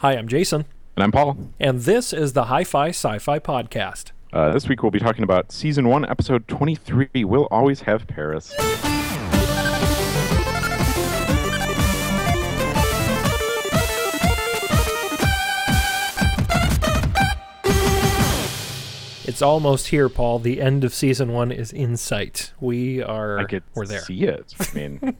Hi, I'm Jason, And I'm Paul. and this is the Hi Fi Sci Fi Podcast. Uh, this week we'll be talking about Season 1, Episode 23 We'll Always Have Paris. It's almost here, Paul. The end of season one is in sight. We are I could we're there. see it. I mean,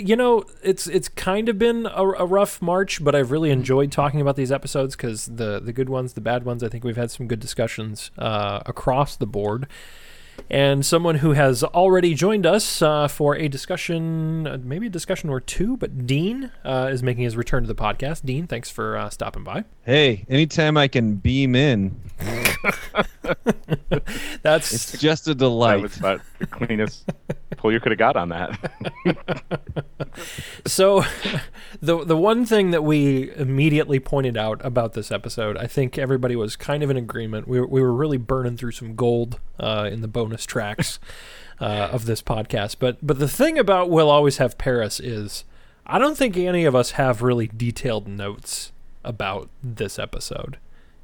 you know, it's it's kind of been a, a rough March, but I've really enjoyed talking about these episodes because the the good ones, the bad ones, I think we've had some good discussions uh, across the board. And someone who has already joined us uh, for a discussion, uh, maybe a discussion or two, but Dean uh, is making his return to the podcast. Dean, thanks for uh, stopping by. Hey, anytime I can beam in, That's it's just a that delight. was about the cleanest pull you could have got on that. So, the the one thing that we immediately pointed out about this episode, I think everybody was kind of in agreement. We were, we were really burning through some gold uh, in the bonus tracks uh, of this podcast. But but the thing about we'll always have Paris is, I don't think any of us have really detailed notes about this episode.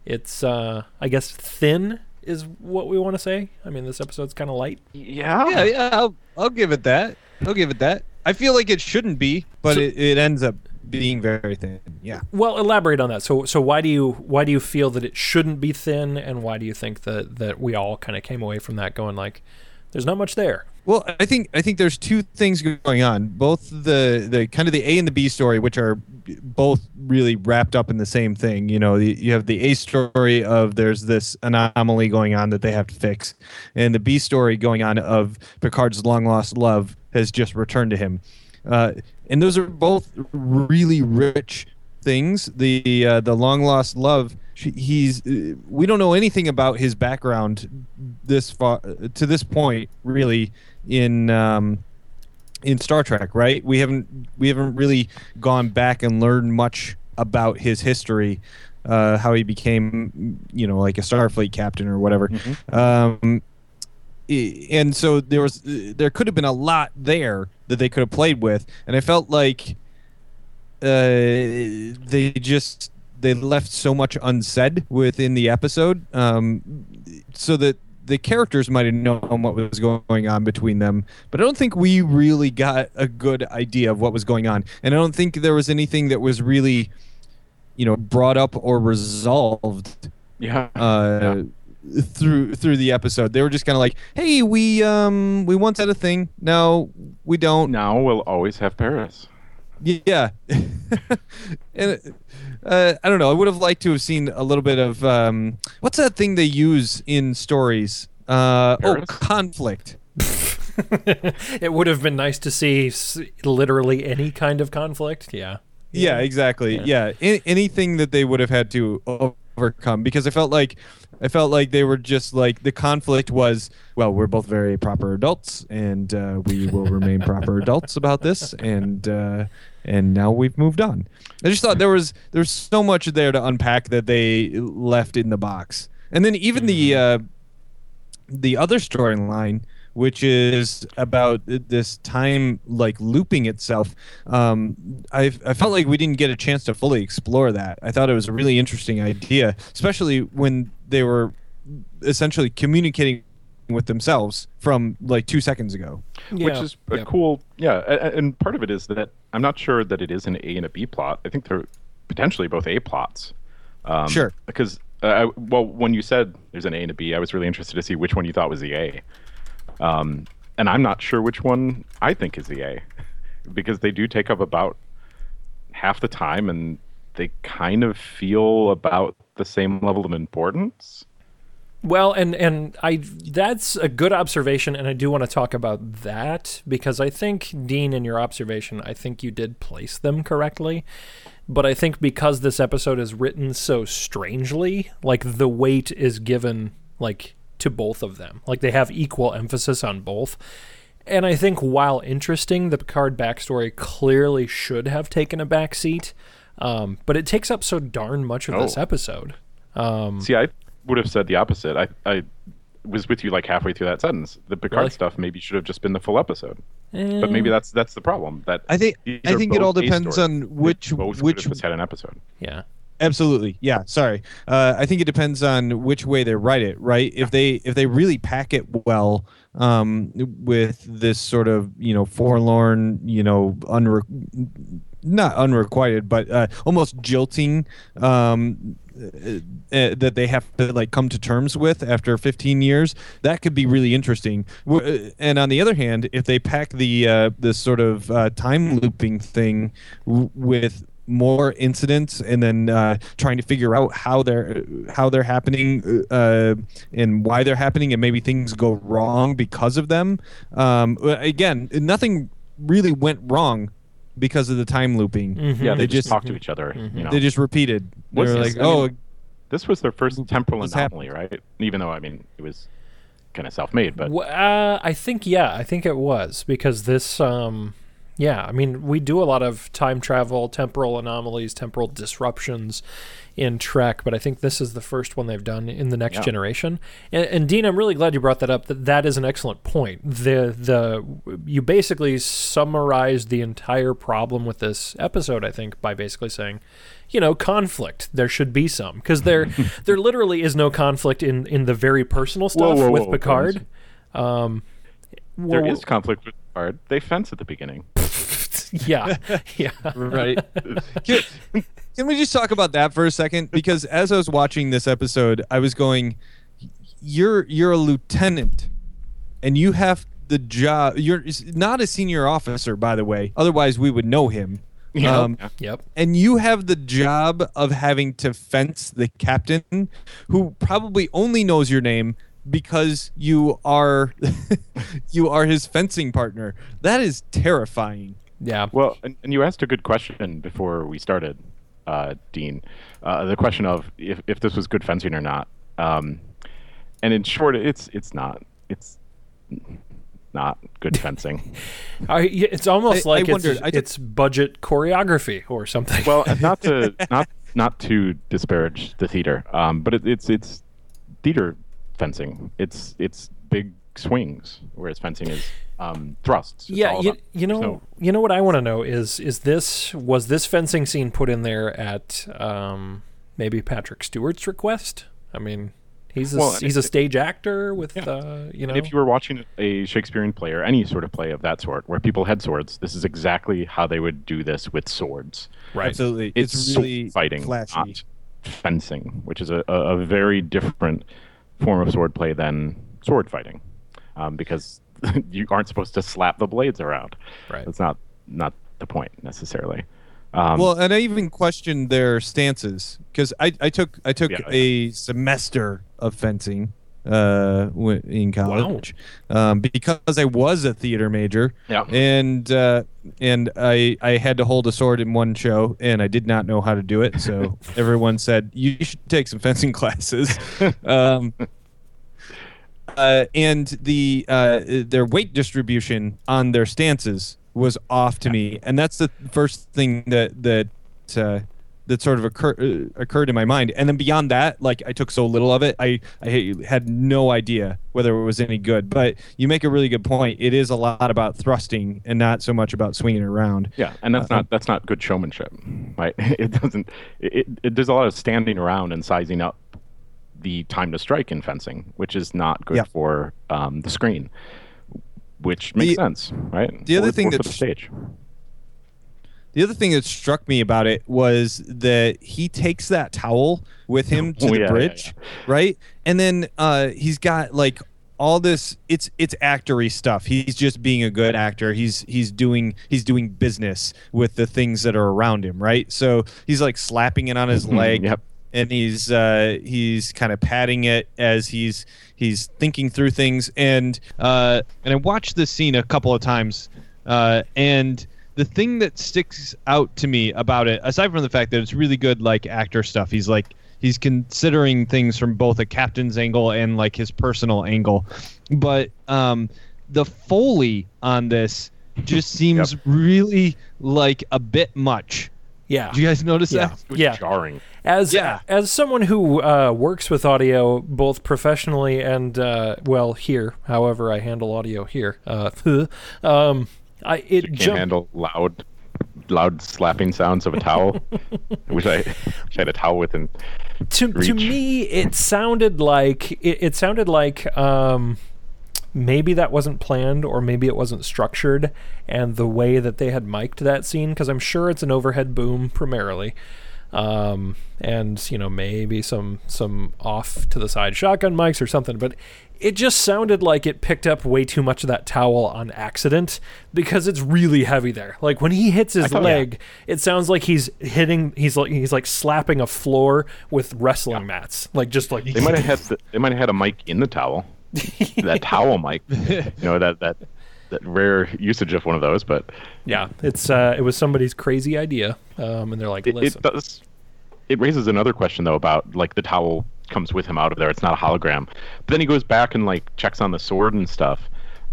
It's uh, I guess thin is what we want to say. I mean, this episode's kind of light. yeah. yeah, yeah, I'll, I'll give it that. I'll give it that. I feel like it shouldn't be, but So- it, it ends up being very thin. Yeah. Well, elaborate on that. So, so why do you why do you feel that it shouldn't be thin, and why do you think that that we all kind of came away from that going like, there's not much there? Well, I think I think there's two things going on. Both the the kind of the A and the B story, which are both really wrapped up in the same thing. You know, the, you have the A story of there's this anomaly going on that they have to fix, and the B story going on of Picard's long lost love has just returned to him. Uh, and those are both really rich things. The uh, the long lost love. she- He's uh, we don't know anything about his background this far to this point really in um, in Star Trek, right? We haven't we haven't really gone back and learned much about his history, uh, how he became, you know, like a Starfleet captain or whatever. Um, i- and so there was there could have been a lot there that they could have played with, and I felt like uh, they just they left so much unsaid within the episode, um, so that the characters might have known what was going on between them, but I don't think we really got a good idea of what was going on, and I don't think there was anything that was really, you know, brought up or resolved Yeah. uh, through through the episode. They were just kind of like, "Hey, we um we once had a thing. Now we don't." now we'll always have Paris. Yeah, and uh, I don't know. I would have liked to have seen a little bit of um, what's that thing they use in stories? Uh, oh, conflict. it would have been nice to see literally any kind of conflict. Yeah. Yeah, exactly. Yeah, A- anything that they would have had to overcome because I felt like I felt like they were just like the conflict was well, we're both very proper adults and uh, we will remain proper adults about this and uh, and now we've moved on. I just thought there was there's so much there to unpack that they left in the box, and then even the uh, the other storyline which is about this time like looping itself. Um, I, I felt like we didn't get a chance to fully explore that. I thought it was a really interesting idea especially when they were essentially communicating with themselves from like two seconds ago. Which is a Yep. cool yeah a- a- and part of it is that i'm not sure that it is an a and a b plot. I think they're potentially both a plots. Um, Sure. because uh, well when you said there's an a and a b i was really interested to see which one you thought was the a um, and i'm not sure which one i think is the a because they do take up about half the time and they kind of feel about the same level of importance. Well, and and I that's a good observation, and I do want to talk about that because I think Dean, in your observation, I think you did place them correctly, but I think because this episode is written so strangely, like the weight is given like to both of them, like they have equal emphasis on both. And I think while interesting, the Picard backstory clearly should have taken a backseat, um, but it takes up so darn much of this Oh. episode. Um, See, I would have said the opposite. I, I, was with you like halfway through that sentence. The Picard Really? stuff maybe should have just been the full episode. But Eh, maybe that's that's the problem. That I think I think it all depends on which which have just had an episode. yeah. Absolutely. Yeah. Sorry. Uh, I think it depends on which way they write it, right? If they if they really pack it well um, with this sort of you know forlorn, you know, unre- not unrequited, but uh, almost jilting um, uh, uh, that they have to like come to terms with after 15 years, that could be really interesting. Uh, And on the other hand, if they pack the uh, this sort of uh, time looping thing w- with more incidents and then uh, trying to figure out how they're how they're happening uh, and why they're happening and maybe things go wrong because of them. Um, again, nothing really went wrong because of the time looping. Mhm. Yeah, they, They just, just- talk to each other. You know, They just repeated. They Was were this- like, I "Oh, mean, this was their first temporal What's anomaly, right? Even though I mean it was kind of self-made, but W- Uh, I think yeah, I think it was because this. Um, yeah, I mean, we do a lot of time travel, temporal anomalies, temporal disruptions in Trek, but I think this is the first one they've done in the next Yeah. generation. And, and Dean, I'm really glad you brought that up. That that is an excellent point. The the you basically summarized the entire problem with this episode. I think by basically saying. You know, conflict. There should be some because there, there literally is no conflict in in the very personal stuff Whoa, whoa, with whoa, Picard. Um, there well, is conflict with Picard. They fence at the beginning. yeah, yeah. right. can, can we just talk about that for a second? Because as I was watching this episode, I was going, "You're you're a lieutenant, and you have the job. You're not a senior officer, by the way. Otherwise, we would know him." Yeah. Um, Yeah. Yep. and you have the job of having to fence the captain who probably only knows your name because you are you are his fencing partner that is terrifying Yeah. Well, and, and you asked a good question before we started, uh, Dean. Uh, the question of if, if this was good fencing or not. Um, and in short, it's it's not. It's not good fencing. I, it's almost I- I like wondered, it's, I took- it's budget choreography or something. well, not to not not to disparage the theater, um, but it, it's it's theater fencing. It's it's big swings, whereas fencing is um, thrusts. It's yeah, all you, you know, no- you know what I want to know is is this was this fencing scene put in there at um, maybe Patrick Stewart's request? I mean, he's a, Well, he's a it- stage actor with Yeah. uh, you know. And if you were watching a Shakespearean play or any sort of play of that sort, where people had swords, this is exactly how they would do this with swords. right. absolutely It's, it's, sword really fighting, flashy not fencing, which is a, a, a very different form of sword play than sword fighting, um, because you aren't supposed to slap the blades around. Right. That's not not the point necessarily. Um, well and i even questioned their stances because I, I took i took Yeah, a semester of fencing uh in college um, because i was a theater major yeah. and uh, and I I had to hold a sword in one show, and I did not know how to do it. So everyone said you should take some fencing classes. Um, uh, and the uh, their weight distribution on their stances was off to me, and that's the first thing that that uh, that sort of occur, uh, occurred in my mind. And then beyond that, like I took so little of it, I I had no idea whether it was any good. But you make a really good point. It is a lot about thrusting and not so much about swinging around. Yeah, and that's not that's not good showmanship, right? It doesn't. It, it, there's a lot of standing around and sizing up the time to strike in fencing, which is not good Yeah. for um, the screen. Which makes The- sense, right? the other Or- thing or for the stage. The other thing that struck me about it was that he takes that towel with him to Oh, the yeah, yeah, bridge, right? And then uh, he's got like all this. It's it's actory stuff. He's just being a good actor. He's he's doing he's doing business with the things that are around him, right? So he's like slapping it on his leg. Yep. And he's uh, he's kind of patting it as he's he's thinking through things and uh, and I watched this scene a couple of times uh, and the thing that sticks out to me about it, aside from the fact that it's really good like actor stuff, he's like he's considering things from both a captain's angle and like his personal angle. But um, the foley on this just seems really like a bit much. Yeah. Do you guys notice Yeah. that? It Yeah. jarring. As Yeah. as someone who uh, works with audio both professionally and uh, well here, however I handle audio here, uh, um, I it You can't jumped. handle loud, loud slapping sounds of a towel. I wish I, wish I had a towel within. to to me it sounded like it, it sounded like um maybe that wasn't planned or maybe it wasn't structured and the way that they had mic'd that scene because i'm sure it's an overhead boom primarily um and you know maybe some some off to the side shotgun mics or something but it just sounded like it picked up way too much of that towel on accident because it's really heavy there. Like when he hits his thought- leg, it sounds like he's hitting. He's like he's like slapping a floor with wrestling mats. Like just like They might have had the, they might have had a mic in the towel, that towel mic. You know that that that rare usage of one of those, but yeah. It's uh, it was somebody's crazy idea, um, and they're like, it, listen, it does. It raises another question though about like the towel comes with him out of there. It's not a hologram, but then he goes back and like checks on the sword and stuff.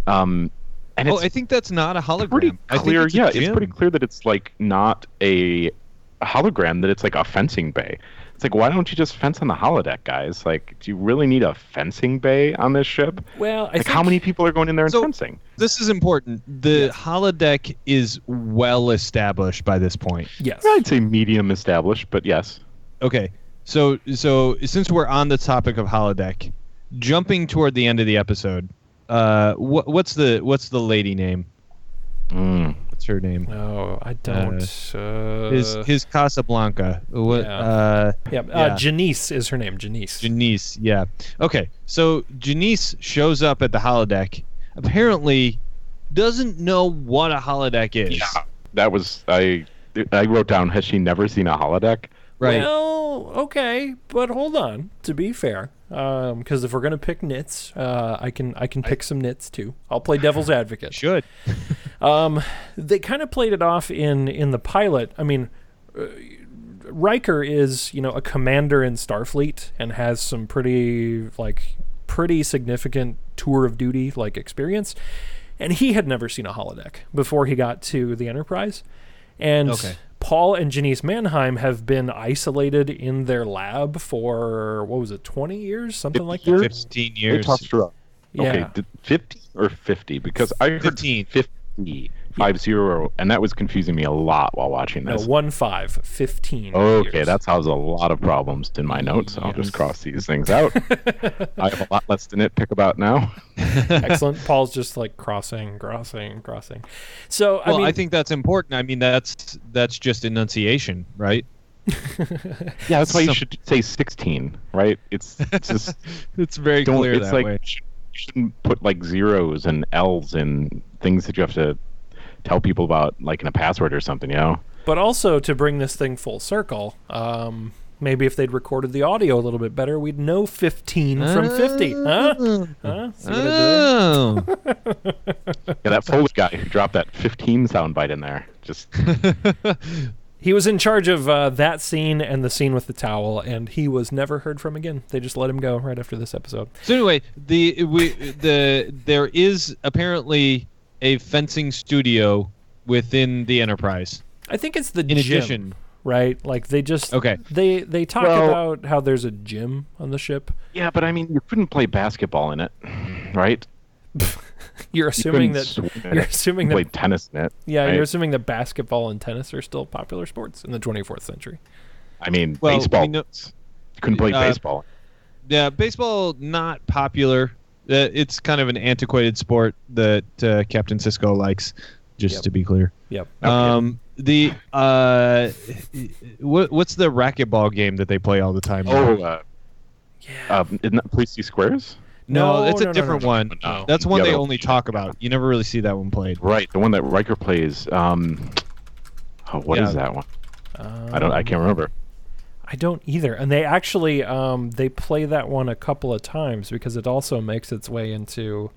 Um, and Oh, I think that's not a hologram. pretty I think clear. it's yeah, it's pretty clear that it's like not a hologram. That it's like a fencing bay. It's like why don't you just fence on the holodeck, guys? Like, do you really need a fencing bay on this ship? well, I Like, how many people are going in there and So- fencing? This is important. The holodeck is well established by this point. Yes, I'd say medium established, but yes. Okay, so so since we're on the topic of holodeck, jumping toward the end of the episode, uh, what what's the what's the lady name? Mm. What's her name? No, I don't. Uh, His his Casablanca. What? yeah. Uh, yeah, yeah. Uh, Janice is her name. Janice. Janice. Yeah. Okay. So Janice shows up at the holodeck. Apparently, doesn't know what a holodeck is. Yeah, that was I. I wrote down. Has she never seen a holodeck? Right. Well, okay, but hold on. To be fair, because if we're gonna pick nits, uh, I can I can pick some nits too. I'll play devil's advocate. Should. Um, they kind of played it off in in the pilot. I mean, uh, Riker is you know a commander in Starfleet and has some pretty like pretty significant tour of duty like experience, and he had never seen a holodeck before he got to the Enterprise, and. Okay. Paul and Janice Mannheim have been isolated in their lab for what was it, twenty years, something like that. years? Fifteen They years. tossed her up. Yeah. Okay, did 50 or 50? Because I heard 15. 50, 50, and that was confusing me a lot while watching No, this. one five, 15 Okay, years. that has a lot of problems in my notes. I'll just cross these things out. I have a lot less to nitpick about now. excellent. Paul's just like crossing, crossing, crossing. So I Well, I, mean, think that's important. I mean, that's that's just enunciation, right? Yeah, that's why you should say 16, right? It's, it's just It's very don't. clear It's that like way. You shouldn't- put like zeros and L's and things that you have to tell people about, like in a password or something. You know? but also to bring this thing full circle, um, maybe if they'd recorded the audio a little bit better, we'd know 15 from 50. Huh? Huh? See what I did there? Oh. Yeah, that Foley guy who dropped that 15 soundbite in there. Just He was in charge of uh, that scene and the scene with the towel, and he was never heard from again. They just let him go right after this episode. So anyway, the we the there is apparently a fencing studio within the Enterprise. I think it's the In gym, addition, right? Like they just Okay. They they talk Well- about how there's a gym on the ship. yeah, but I mean, you couldn't play basketball in it, right? You're assuming couldn't that swim in you're it. assuming You that played tennis in it. yeah, right? you're assuming that basketball and tennis are still popular sports in the 24th century. I mean, Well, baseball. we know- you couldn't play uh, baseball. yeah, baseball not popular. Uh, it's kind of an antiquated sport that uh, Captain Sisko likes. Just Yep. to be clear. Yep. Okay. Um, the uh, what, what's the racquetball game that they play all the time? Oh, uh, Yeah. um, isn't that Parrises Squares? No, No, it's no, a no, different no, no. one. No. That's one The they only one. talk about. You never really see that one played. Right, the one that Riker plays. Um, oh, what is Yeah. that one? I don't. I Um, can't remember. I don't either. And they actually um, they play that one a couple of times because it also makes its way into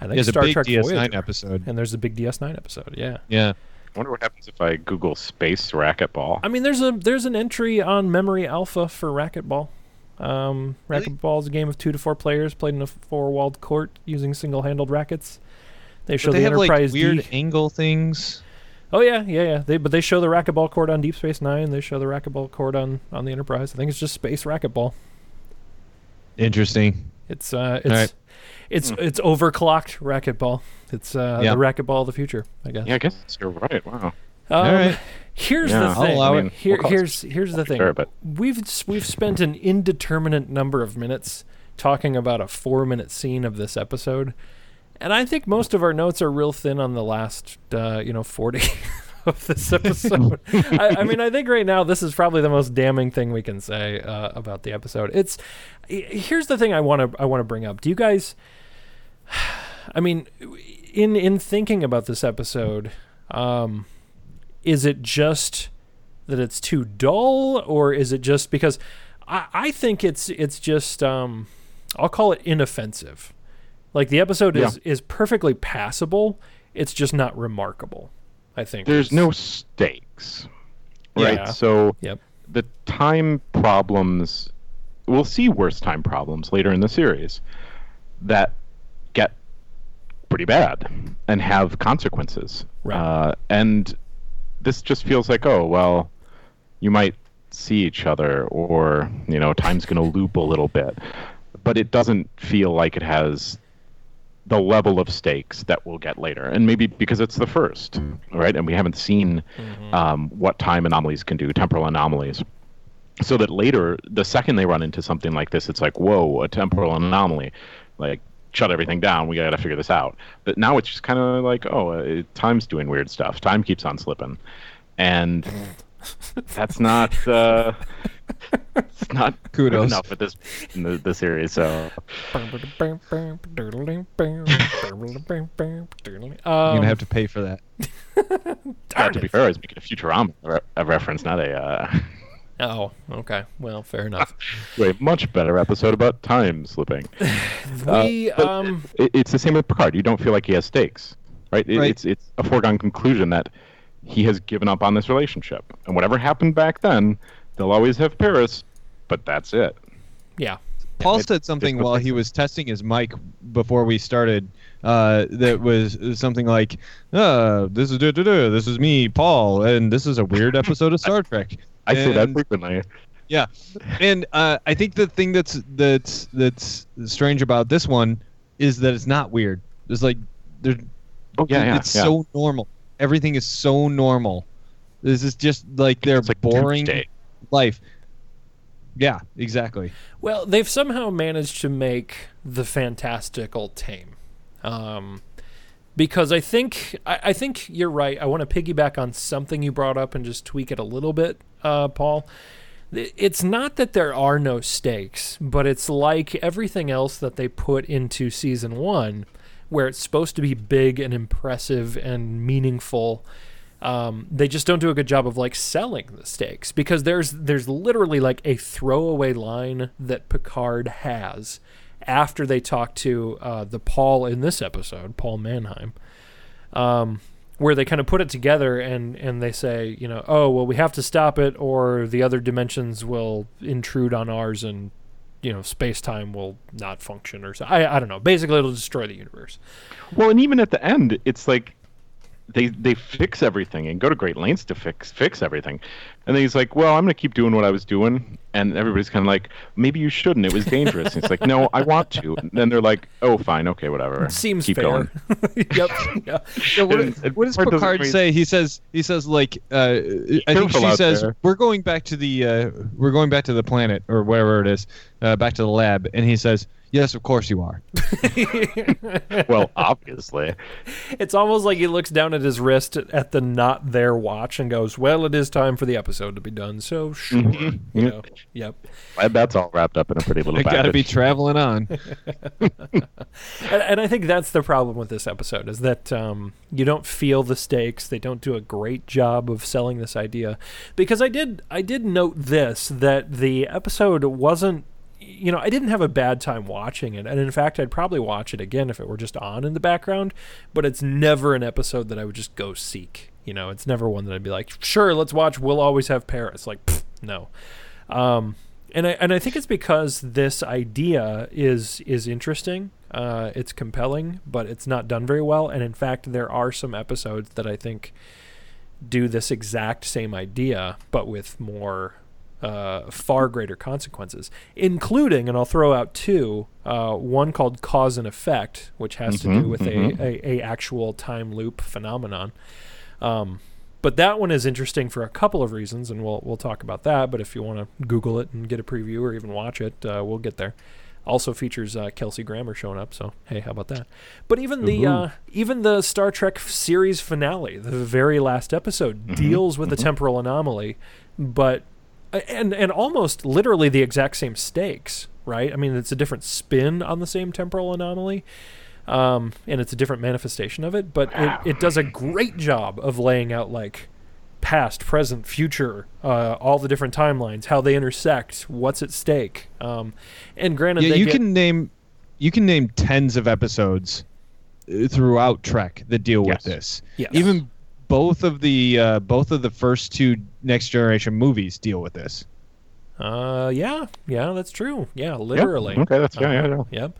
I think There's Star a big Trek DS9 Voyager. episode. And there's a big DS9 episode. Yeah. Yeah. I wonder what happens if I Google space racquetball. I mean, there's a there's an entry on Memory Alpha for racquetball. Um, Really? racquetball is a game of two to four players played in a four-walled court using single-handled rackets. They show But they the have like weird D. angle things. Oh yeah, yeah, yeah. They but they show the racquetball court on Deep Space Nine. They show the racquetball court on on the Enterprise. I think it's just space racquetball. Interesting. It's uh, it's right. it's it's overclocked racquetball. It's uh, Yeah. the racquetball of the future, I guess. Yeah, I guess you're right. Wow. Um, right. Here's Yeah, the I'll thing. allow it. Here, We'll call it here's here's the thing. Sure, but We've we've spent an indeterminate number of minutes talking about a four minute scene of this episode, and I think most of our notes are real thin on the last uh, you know forty of this episode. I, I mean, I think right now this is probably the most damning thing we can say uh, about the episode. It's here's the thing I want to I want to bring up. Do you guys? I mean, in in thinking about this episode, um, is it just that it's too dull, or is it just because I, I think it's it's just um, I'll call it inoffensive. Like the episode is is perfectly passable. It's just not remarkable. I think there's no stakes, right? Yeah. So Yep. the time problems, we'll see worse time problems later in the series that get pretty bad and have consequences. Right. Uh, and this just feels like, oh, well, you might see each other or, you know, time's going to loop a little bit. But it doesn't feel like it has the level of stakes that we'll get later. And maybe because it's the first, right? And we haven't seen um, what time anomalies can do, temporal anomalies. So that later, the second they run into something like this, it's like, whoa, a temporal anomaly. Like, shut everything down. We got to figure this out. But now it's just kind of like, oh, uh, time's doing weird stuff. Time keeps on slipping. And that's not. Uh, it's not good Kudos. enough at this in the, the series. So Um, You're gonna have to pay for that. to be fair, I was making a Futurama re- a reference, not a uh, oh, okay. Well, fair enough. a much better episode about time slipping. We but um it, it's the same with Picard. You don't feel like he has stakes, right? It, Right. It's it's a foregone conclusion that he has given up on this relationship, and whatever happened back then, they'll always have Paris, but that's it. yeah. Paul it- said something while he was testing his mic before we started. Uh, that was something like, uh, "This is this is me, Paul, and this is a weird episode of Star Trek." I say that frequently. Yeah, and uh, I think the thing that's that's that's strange about this one is that it's not weird. There's like, there, Oh yeah, yeah. it's yeah. so normal. Everything is so normal. This is just like their like boring life. Yeah, exactly. Well, they've somehow managed to make the fantastical tame. Um, because I think I, I think you're right. I want to piggyback on something you brought up and just tweak it a little bit, uh, Paul. It's not that there are no stakes, but it's like everything else that they put into season one, where it's supposed to be big and impressive and meaningful um, they just don't do a good job of like selling the stakes because there's there's literally like a throwaway line that Picard has after they talk to uh, the Paul in this episode, Paul Mannheim, um, where they kind of put it together and and they say, you know, oh well, we have to stop it or the other dimensions will intrude on ours and you know space time will not function or so. I I don't know. Basically, it'll destroy the universe. Well, and even at the end, it's like they they fix everything and go to great lengths to fix fix everything, and then he's like, "Well, I'm gonna keep doing what I was doing," and everybody's kind of like, "Maybe you shouldn't. It was dangerous." and it's like, "No, I want to." And then they're like, "Oh, fine, okay, whatever." Seems keep fair. going. yep. Yeah. Yeah, what, And- and what does Picard doesn't Picard really- say? He says he says like uh, I think she says there. we're going back to the uh, we're going back to the planet or wherever it is, uh, back to the lab, and he says yes, of course you are. well, obviously, It's almost like he looks down at his wrist at the not there watch and goes, "Well, it is time for the episode to be done." So sure, Mhm. you know, yep. Glad that's all wrapped up in a pretty little I gotta be traveling on. And, and I think that's the problem with this episode is that um, you don't feel the stakes. They don't do a great job of selling this idea. Because I did, I did note this that the episode wasn't. You know, I didn't have a bad time watching it, and in fact, I'd probably watch it again if it were just on in the background. But it's never an episode that I would just go seek. You know, it's never one that I'd be like, "Sure, let's watch. We'll always have Paris." Like, pfft, no. Um, and I and I think it's because this idea is is interesting. Uh, it's compelling, but it's not done very well. And in fact, there are some episodes that I think do this exact same idea, but with more, uh, far greater consequences, including, and I'll throw out two. Uh, one called cause and effect, which has to do Mhm, with mhm. a, a, a actual time loop phenomenon. Um, but that one is interesting for a couple of reasons, and we'll we'll talk about that. But if you want to Google it and get a preview or even watch it, uh, we'll get there. Also features uh, Kelsey Grammer showing up, so hey, how about that? But even the uh, even the Star Trek series finale, the very last episode, deals with a temporal anomaly, but and and almost literally the exact same stakes, right? I mean, it's a different spin on the same temporal anomaly, um, and it's a different manifestation of it. But it, it does a great job of laying out like past, present, future, uh, all the different timelines, how they intersect, what's at stake. Um, and granted, Yeah, they you get- can name you can name tens of episodes uh, throughout Trek that deal Yes. with this. Yes. Even both of the uh, both of the first two Next Generation movies deal with this. Uh, yeah, yeah, that's true. Yeah, literally. Okay, that's yeah, yeah, yeah. Yep.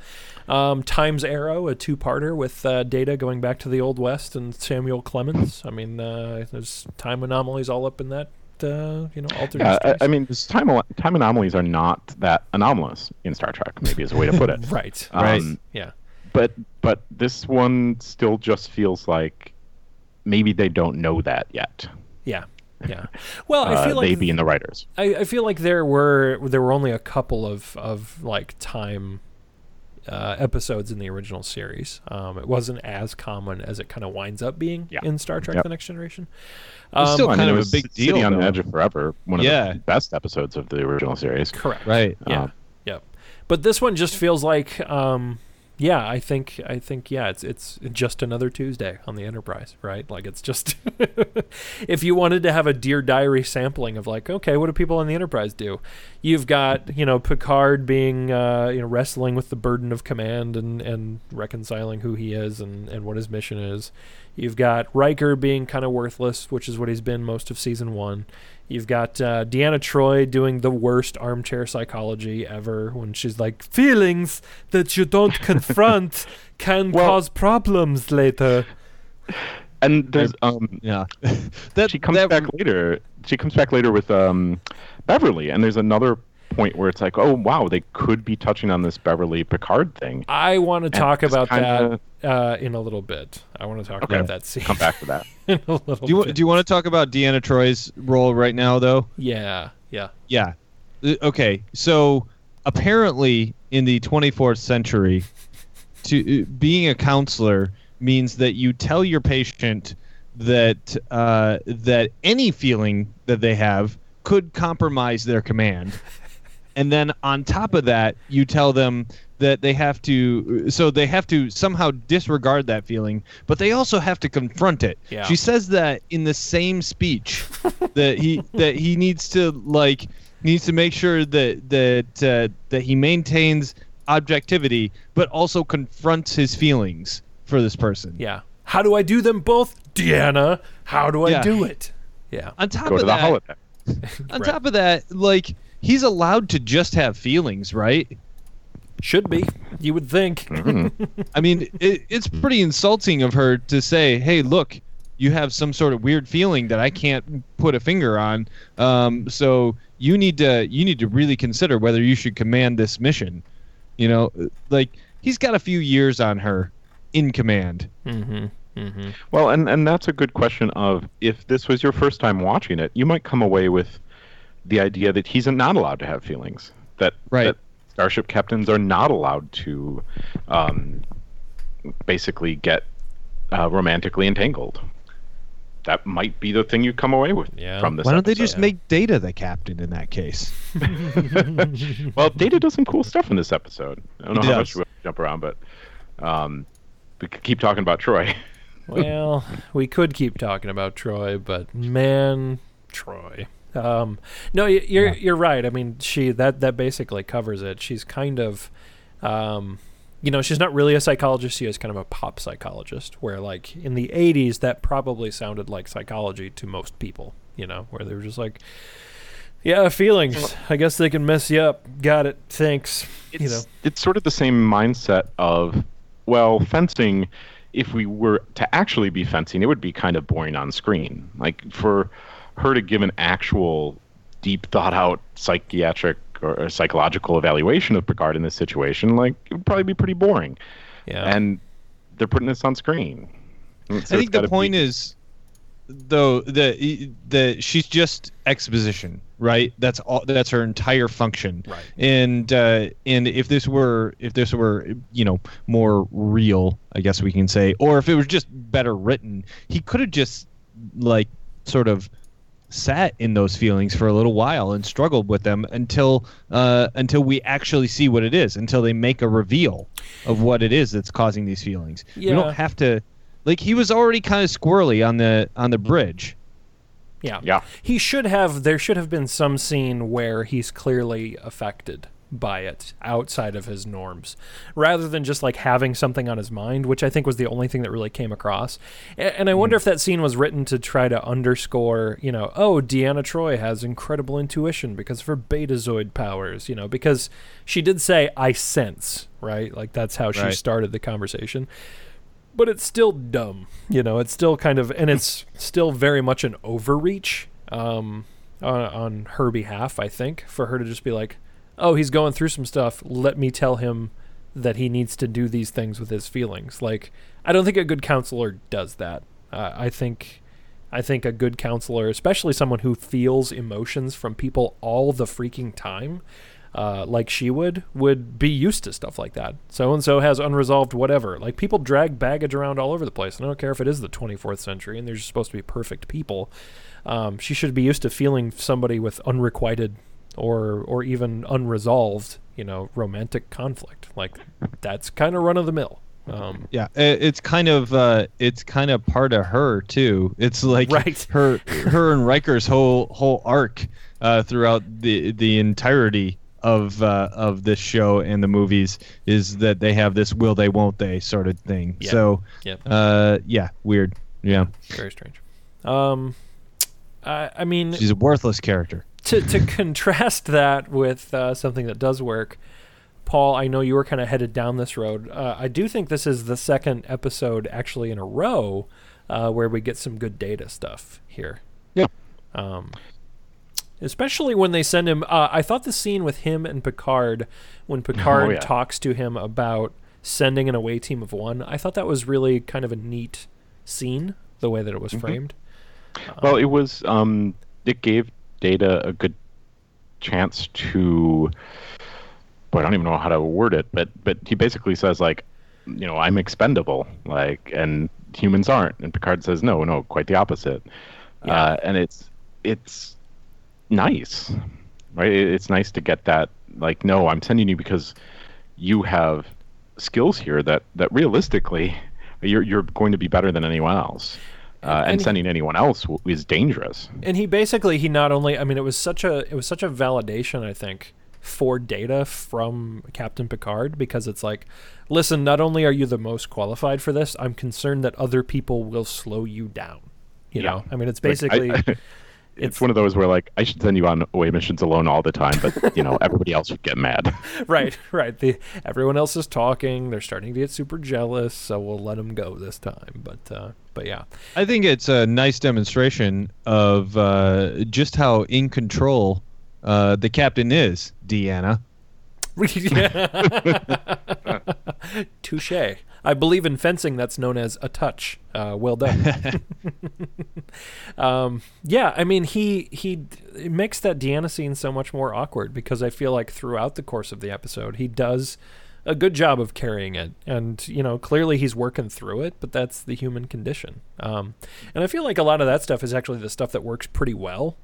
Um, Time's Arrow, a two-parter with uh, Data going back to the Old West and Samuel Clemens. I mean, uh, there's time anomalies all up in that. Uh, you know, alternate. Yeah, I. I mean, time time anomalies are not that anomalous in Star Trek. Maybe is a way to put it. right. Right. Um, yeah. but but this one still just feels like maybe they don't know that yet. Yeah. Yeah. Well, I Uh, feel like they being the writers. I, I feel like there were there were only a couple of of like time uh, episodes in the original series. Um, it wasn't as common as it kind of winds up being Yeah. in Star Trek: Yep. The Next Generation. It's still Um, kind it of a was big City deal, on the. Edge of Forever, one of Yeah. the best episodes of the original series. correct. Right. Yeah. Um, Yep. But this one just feels like, um, yeah, I think, I think, yeah, it's it's just another Tuesday on the Enterprise, right? Like it's just, if you wanted to have a Dear Diary sampling of like, okay, what do people on the Enterprise do? You've got, you know, Picard being, uh, you know, wrestling with the burden of command and and reconciling who he is and and what his mission is. You've got Riker being kind of worthless, which is what he's been most of season one. You've got uh, Deanna Troi doing the worst armchair psychology ever when she's like, feelings that you don't confront can Well- cause problems later. And there's um, Yeah. that she comes that, back later. She comes back later with um, Beverly, and there's another point where it's like, oh wow, they could be touching on this Beverly Picard thing. I want to talk about kinda- that uh, in a little bit. I want to talk Okay. about that scene Come back to that. in a little Do you bit. do you want to talk about Deanna Troi's role right now though? yeah, yeah. Yeah. Uh, Okay. So apparently, in the 24th century, to uh, being a counselor means that you tell your patient that uh, that any feeling that they have could compromise their command, and then on top of that, you tell them that they have to so they have to somehow disregard that feeling but they also have to confront it Yeah. she says that in the same speech that he that he needs to like needs to make sure that that uh, that he maintains objectivity but also confronts his feelings for this person Yeah. How do I do them both, Deanna? How do I Yeah. do it? Yeah. on top Go of to the that holodeck. on Right. top of that like he's allowed to just have feelings right Should be. You would think. Mhm. I mean, it, it's pretty insulting of her to say, "Hey, look, you have some sort of weird feeling that I can't put a finger on. Um, so you need to you need to really consider whether you should command this mission." You know, like he's got a few years on her in command. mm-hmm. Mm-hmm. Well, and and that's a good question. Of if this was your first time watching it, you might come away with the idea that he's not allowed to have feelings. That Right. that starship captains are not allowed to, um, basically get uh, romantically entangled. That might be the thing you come away with Yeah. from this. Why don't they just episode. make Data the captain in that case? well, Data does some cool stuff in this episode. I don't know He how does. much we want to jump around, but um, we could keep talking about Troi. well, we could keep talking about Troi, but man, Troi. Um, no, you're Yeah. you're right. I mean, she that that basically covers it. She's kind of, um, you know, she's not really a psychologist. She is kind of a pop psychologist. Where like in the '80s, that probably sounded like psychology to most people. You know, where they were just like, yeah, feelings. I guess they can mess you up. Got it. Thanks. It's, you know. it's sort of the same mindset of, well, fencing if we were to actually be fencing, it would be kind of boring on screen. Like for her to give an actual deep thought out psychiatric or psychological evaluation of Picard in this situation, like it would probably be pretty boring. Yeah. And they're putting this on screen. So I think the point be- is, though, the the she's just exposition, right? That's all. That's her entire function. Right. And uh, and if this were if this were you know more real, I guess we can say, or if it was just better written, he could have just like sort of sat in those feelings for a little while and struggled with them until uh, until we actually see what it is until they make a reveal of what it is that's causing these feelings we don't have to like he was already kind of squirrely on the on the bridge Yeah. Yeah. He should have there should have been some scene where he's clearly affected by it outside of his norms rather than just like having something on his mind which I think was the only thing that really came across. A- And I wonder if that scene was written to try to underscore, you know, oh, Deanna Troi has incredible intuition because of her betazoid powers, you know, because she did say I sense, right? Like that's how she Right. started the conversation but it's still dumb. You know, it's still kind of, and it's still very much an overreach um, on, on her behalf. I think for her to just be like, "Oh, he's going through some stuff. Let me tell him that he needs to do these things with his feelings." Like, I don't think a good counselor does that. Uh, I think. I think a good counselor, especially someone who feels emotions from people all the freaking time, uh, like she would, would be used to stuff like that. So and so has unresolved whatever. Like people drag baggage around all over the place. And I don't care if it is the 24th century and they're supposed to be perfect people. Um, she should be used to feeling somebody with unrequited or or even unresolved, you know, romantic conflict. Like that's kind of run of the mill. Um, yeah it's kind of uh it's kind of part of her too it's like Right. her her and Riker's whole whole arc uh throughout the the entirety of uh of this show and the movies is that they have this will they won't they sort of thing Yeah. so Yep. uh yeah weird yeah very strange. Um, I, I mean, she's a worthless character to to contrast that with uh, something that does work, Paul, I know you were kind of headed down this road. Uh, I do think this is the second episode actually in a row uh, where we get some good data stuff here. Yeah. Um, especially when they send him. Uh, I thought the scene with him and Picard, when Picard yeah. talks to him about sending an away team of one, I thought that was really kind of a neat scene. The way that it was framed. Well, it was. Um, it gave Data a good chance to. Boy, I don't even know how to word it, but but he basically says like, you know, I'm expendable, like, and humans aren't. And Picard says, no, no, quite the opposite. Uh, and it's it's nice, right? It- It's nice to get that. Like, no, I'm sending you because you have skills here that that realistically you're you're going to be better than anyone else. Uh, and, and he- sending anyone else is dangerous. and he basically he not only I mean it was such a it was such a validation I think for data from Captain Picard because it's like listen not only are you the most qualified for this I'm concerned that other people will slow you down you Yeah. know I mean it's Like, basically I- it's, one of those where like I should send you on away missions alone all the time, but you know everybody else would get mad. right right the everyone else is talking they're starting to get super jealous so we'll let them go this time but uh but yeah I think it's a nice demonstration of uh, just how in control uh, the captain is, Deanna. Touche. I believe in fencing that's known as a touch. Uh, well done. um, yeah, I mean he he it makes that Deanna scene so much more awkward because I feel like throughout the course of the episode he does a good job of carrying it, and you know clearly he's working through it, but that's the human condition. Um, and I feel like a lot of that stuff is actually the stuff that works pretty well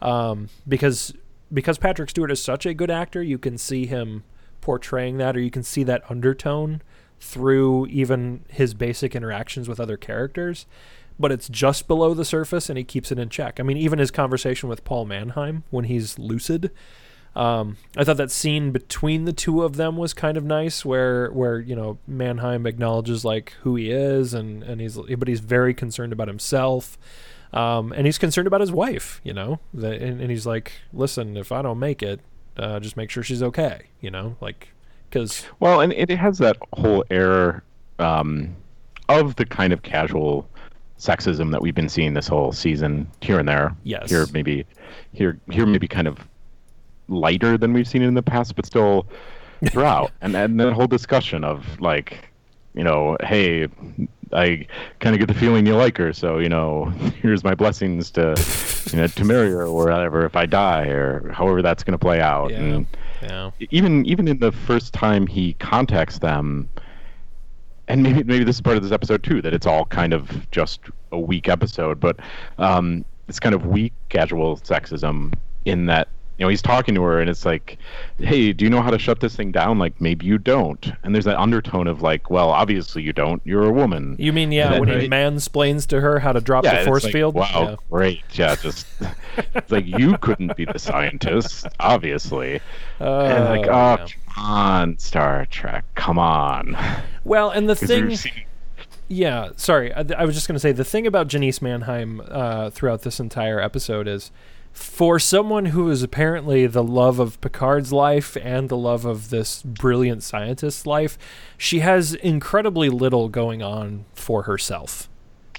um, because because Patrick Stewart is such a good actor, you can see him portraying that, or you can see that undertone through even his basic interactions with other characters. But it's just below the surface, and he keeps it in check. I mean, even his conversation with Paul Mannheim when he's lucid. Um, I thought that scene between the two of them was kind of nice, where where you know Mannheim acknowledges like who he is, and and he's but he's very concerned about himself. Um, and he's concerned about his wife, you know, the, and, and he's like, listen, if I don't make it, uh, just make sure she's okay, you know, like, because Well, and it has that whole air um, of the kind of casual sexism that we've been seeing this whole season here and there. Yes. Here maybe here here maybe kind of lighter than we've seen in the past, but still throughout. and and the whole discussion of like, you know, hey, I kind of get the feeling you like her, so you know, here's my blessings to, you know, to marry her or whatever if I die or however that's going to play out. Yeah. And Yeah. even even in the first time he contacts them, and maybe maybe this is part of this episode too, that it's all kind of just a weak episode, but um, it's kind of weak casual sexism in that you know he's talking to her and it's like hey do you know how to shut this thing down like maybe you don't and there's that undertone of like well obviously you don't you're a woman You mean yeah, And when then- he mansplains to her how to drop yeah, the force like, field? Wow, Yeah. great. Yeah, just it's like you couldn't be the scientist, obviously. and like, Oh, oh, yeah. come on, Star Trek, come on. Well, and the thing, yeah, sorry, I, I was just going to say the thing about Janice Manheim uh, throughout this entire episode is, for someone who is apparently the love of Picard's life and the love of this brilliant scientist's life, she has incredibly little going on for herself.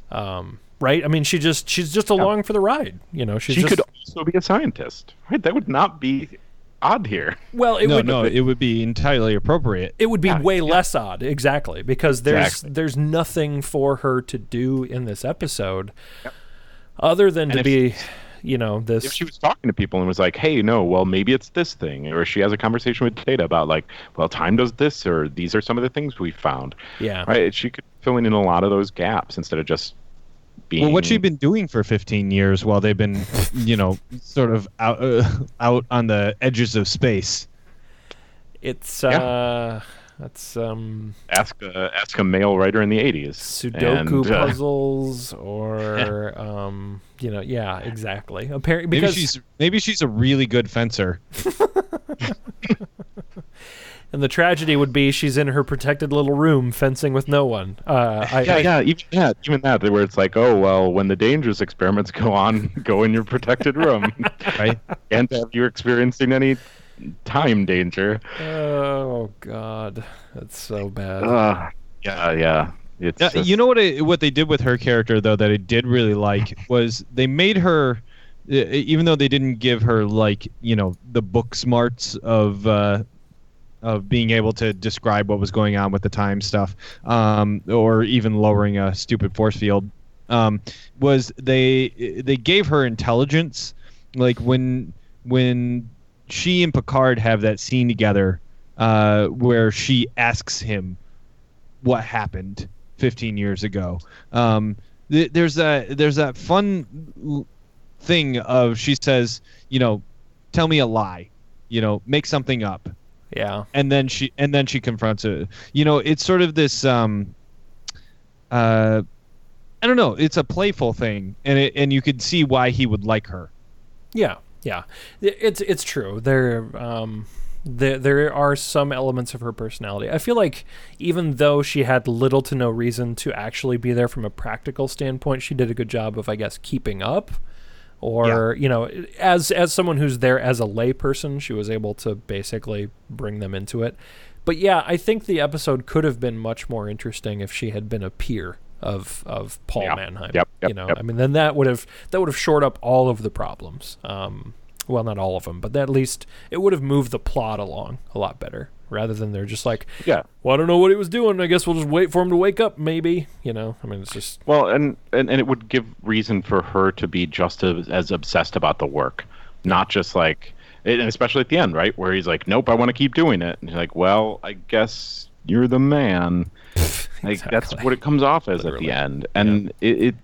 Um, right? I mean, she just she's just along for the ride. You know, she's she just, could also be a scientist, right? That would not be odd here. well, it no, would no, it would be entirely appropriate. It would be Yeah, way yeah. less odd, exactly, because there's Exactly. there's nothing for her to do in this episode, other than And to if be, you know, this If she was talking to people and was like, "Hey, no, well, maybe it's this thing," or she has a conversation with Data about like, "Well, time does this," or "These are some of the things we found." yeah, Right? She could fill in a lot of those gaps instead of just being. Well, what's she'd been doing for 15 years while they've been, you know, sort of out uh, out on the edges of space? it's Yeah. uh, that's um, ask a ask a male writer in the '80s. Sudoku And, uh, puzzles or um, you know, yeah, exactly. Apparently, Maybe because she's maybe she's a really good fencer. and the tragedy would be she's in her protected little room fencing with no one. Uh, I, Yeah, I- yeah, even that, even that, where it's like, oh well, when the dangerous experiments go on, go in your protected room, Right? and have you experiencing any time danger? Oh God, that's so bad. Uh, yeah, yeah. It's just- you know what? I, what they did with her character though that I did really like was they made her, uh, even though they didn't give her like you know the book smarts of. Uh, of being able to describe what was going on with the time stuff, um, or even lowering a stupid force field, um, was they they gave her intelligence. Like when when she and Picard have that scene together, uh, where she asks him what happened 15 years ago. Um, th- there's that there's that fun thing of she says, you know, tell me a lie, you know, make something up, yeah, and then she and then she confronts it. You know, it's sort of this. Um, uh, I don't know. It's a playful thing, and it, and you could see why he would like her. yeah, yeah. It's it's true. There um there there are some elements of her personality. I feel like even though she had little to no reason to actually be there from a practical standpoint, she did a good job of I guess keeping up. Or you know, as as someone who's there as a layperson, she was able to basically bring them into it. But yeah, I think the episode could have been much more interesting if she had been a peer of of Paul Yeah. Manheim. Yep, yep, you know, yep. I mean, then that would have that would have shored up all of the problems. Um, well, not all of them, but at least it would have moved the plot along a lot better, rather than they're just like, yeah. well, I don't know what he was doing. I guess we'll just wait for him to wake up, maybe. You know, I mean, it's just Well, and, and and it would give reason for her to be just as, as obsessed about the work, not just like, and especially at the end, right, where he's like, "Nope, I want to keep doing it," and you're like, "Well, I guess you're the man." Like that's what it comes off as at the end, and it, it,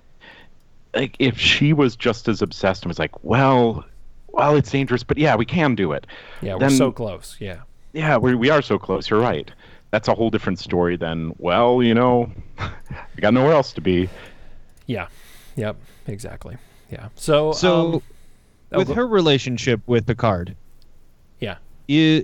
like if she was just as obsessed and was like, "Well, well, it's dangerous, but yeah, we can do it." yeah, we're Then- so close. Yeah, Yeah, we we are so close. You're right. That's a whole different story than, well, you know, I got nowhere else to be. yeah, yep, exactly. Yeah. So So, um, with go- her relationship with Picard, yeah, i-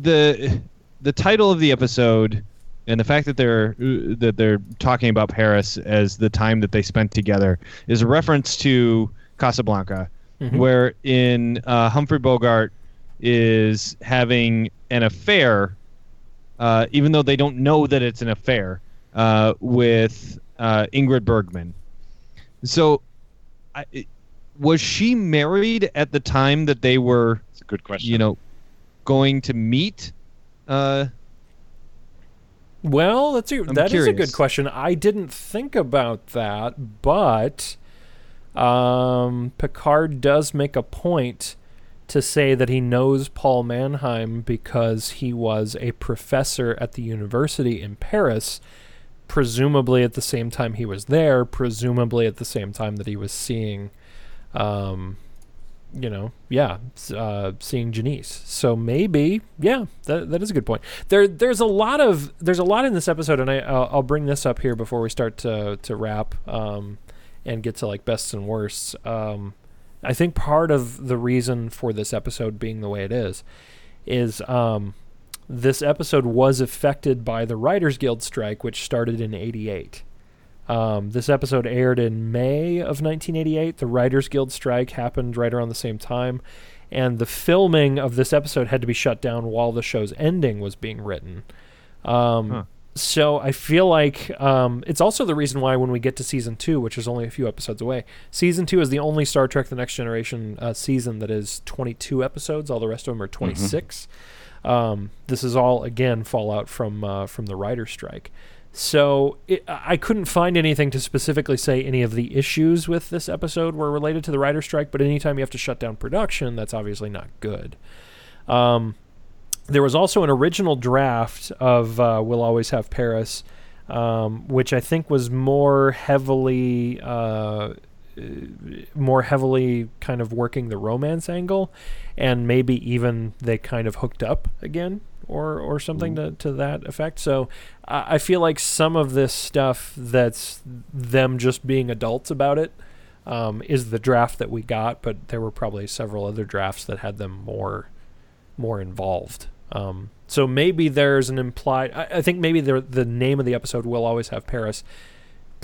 the the title of the episode and the fact that they're that they're talking about Paris as the time that they spent together is a reference to Casablanca, Mhm. where in uh, Humphrey Bogart is having an affair, uh, even though they don't know that it's an affair. uh, with uh, Ingrid Bergman. So, I, was she married at the time that they were, It's a good question. you know, going to meet? Well, that's a, I'm that is a good question. I didn't think about that, but um, Picard does make a point to say that he knows Paul Manheim because he was a professor at the university in Paris, presumably at the same time he was there, presumably at the same time that he was seeing, um, you know, yeah, uh, seeing Janice. So maybe, yeah, that, that is a good point. There, there's a lot of there's a lot in this episode, and I'll, I'll bring this up here before we start to to wrap um, and get to like bests and worsts. Um, I think part of the reason for this episode being the way it is is um, this episode was affected by the Writers Guild strike, which started in '88. Um, this episode aired in May of 1988. The Writers Guild strike happened right around the same time, and the filming of this episode had to be shut down while the show's ending was being written. Um, Huh. So I feel like um, it's also the reason why when we get to season two, which is only a few episodes away, season two is the only Star Trek: The Next Generation uh, season that is 22 episodes. All the rest of them are 26. Um, this is all again fallout from uh, from the writer strike. So it, I couldn't find anything to specifically say any of the issues with this episode were related to the writer strike. But anytime you have to shut down production, that's obviously not good. Um, there was also an original draft of uh, "We'll Always Have Paris," um, which I think was more heavily, uh, more heavily kind of working the romance angle, and maybe even they kind of hooked up again or or something to, to that effect. So I I feel like some of this stuff that's them just being adults about it um, is the draft that we got, but there were probably several other drafts that had them more more involved. Um, so maybe there's an implied. I, I think maybe the the name of the episode will always have Paris.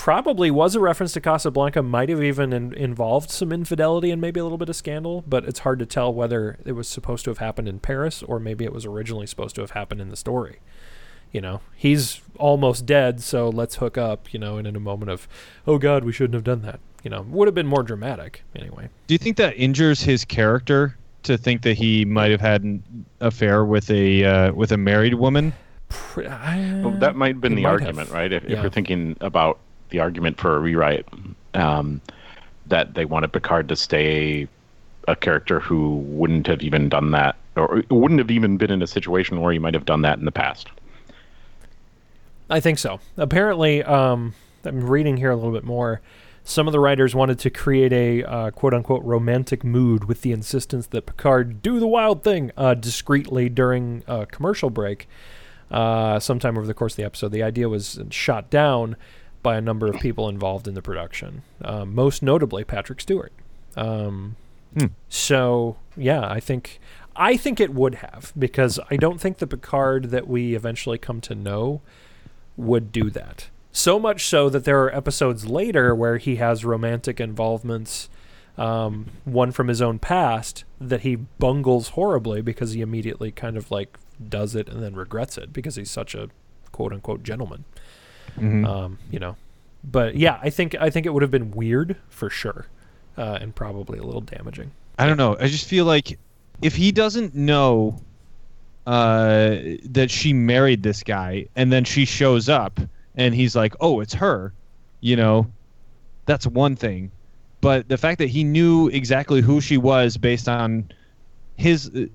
Probably was a reference to Casablanca. Might have even in, involved some infidelity and maybe a little bit of scandal, but it's hard to tell whether it was supposed to have happened in Paris or maybe it was originally supposed to have happened in the story. You know, he's almost dead, so let's hook up. You know, and in a moment of, oh God, we shouldn't have done that. You know, would have been more dramatic anyway. do you think that injures his character to think that he might have had an affair with a uh, with a married woman? Well, that might have been He the argument, have. right? If, if Yeah. we're thinking about the argument for a rewrite, um, that they wanted Picard to stay a character who wouldn't have even done that, or wouldn't have even been in a situation where he might have done that in the past. I think so. Apparently, um, I'm reading here a little bit more. Some of the writers wanted to create a uh, quote unquote romantic mood with the insistence that Picard do the wild thing uh, discreetly during a commercial break uh, sometime over the course of the episode. The idea was shot down by a number of people involved in the production, um, most notably Patrick Stewart. Um, Hmm. So yeah, I think I think it would have because I don't think the Picard that we eventually come to know would do that. So much so that there are episodes later where he has romantic involvements, um, one from his own past that he bungles horribly because he immediately kind of like does it and then regrets it because he's such a quote unquote gentleman. Mhm. Um, you know, but yeah, I think I think it would have been weird for sure, uh, and probably a little damaging. I don't know. I just feel like if he doesn't know uh, that she married this guy, and then she shows up, and he's like, "Oh, it's her," you know, that's one thing. But the fact that he knew exactly who she was based on his uh,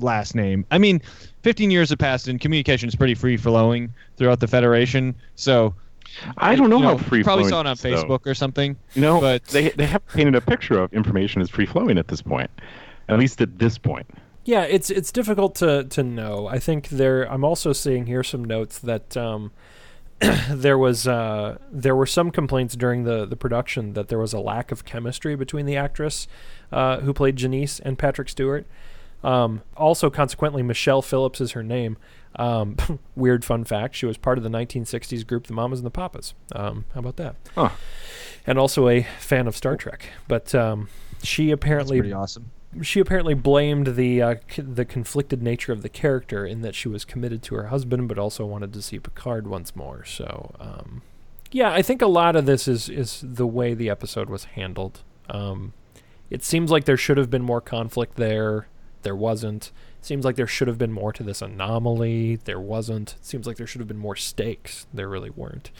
last name. I mean, 15 years have passed, and communication is pretty free flowing throughout the Federation. So I don't know, you how free flowing. Probably saw it on is, though. Facebook or something. No, but- they they have painted a picture of information as free flowing at this point, at least at this point. Yeah, it's it's difficult to to know. I think there. I'm also seeing here some notes that um, there was uh, there were some complaints during the the production that there was a lack of chemistry between the actress uh, who played Janice and Patrick Stewart. Um, also, consequently, Michelle Phillips is her name. Um, weird fun fact: she was part of the 1960s group the Mamas and the Papas. Um, how about that? Huh. And also a fan of Star Trek. But um, she That's apparently pretty awesome. she apparently blamed the uh, c- the conflicted nature of the character in that she was committed to her husband, but also wanted to see Picard once more. So, um, yeah, I think a lot of this is is the way the episode was handled. Um, it seems like there should have been more conflict there. There wasn't. It seems like there should have been more to this anomaly. There wasn't. It seems like there should have been more stakes. There really weren't.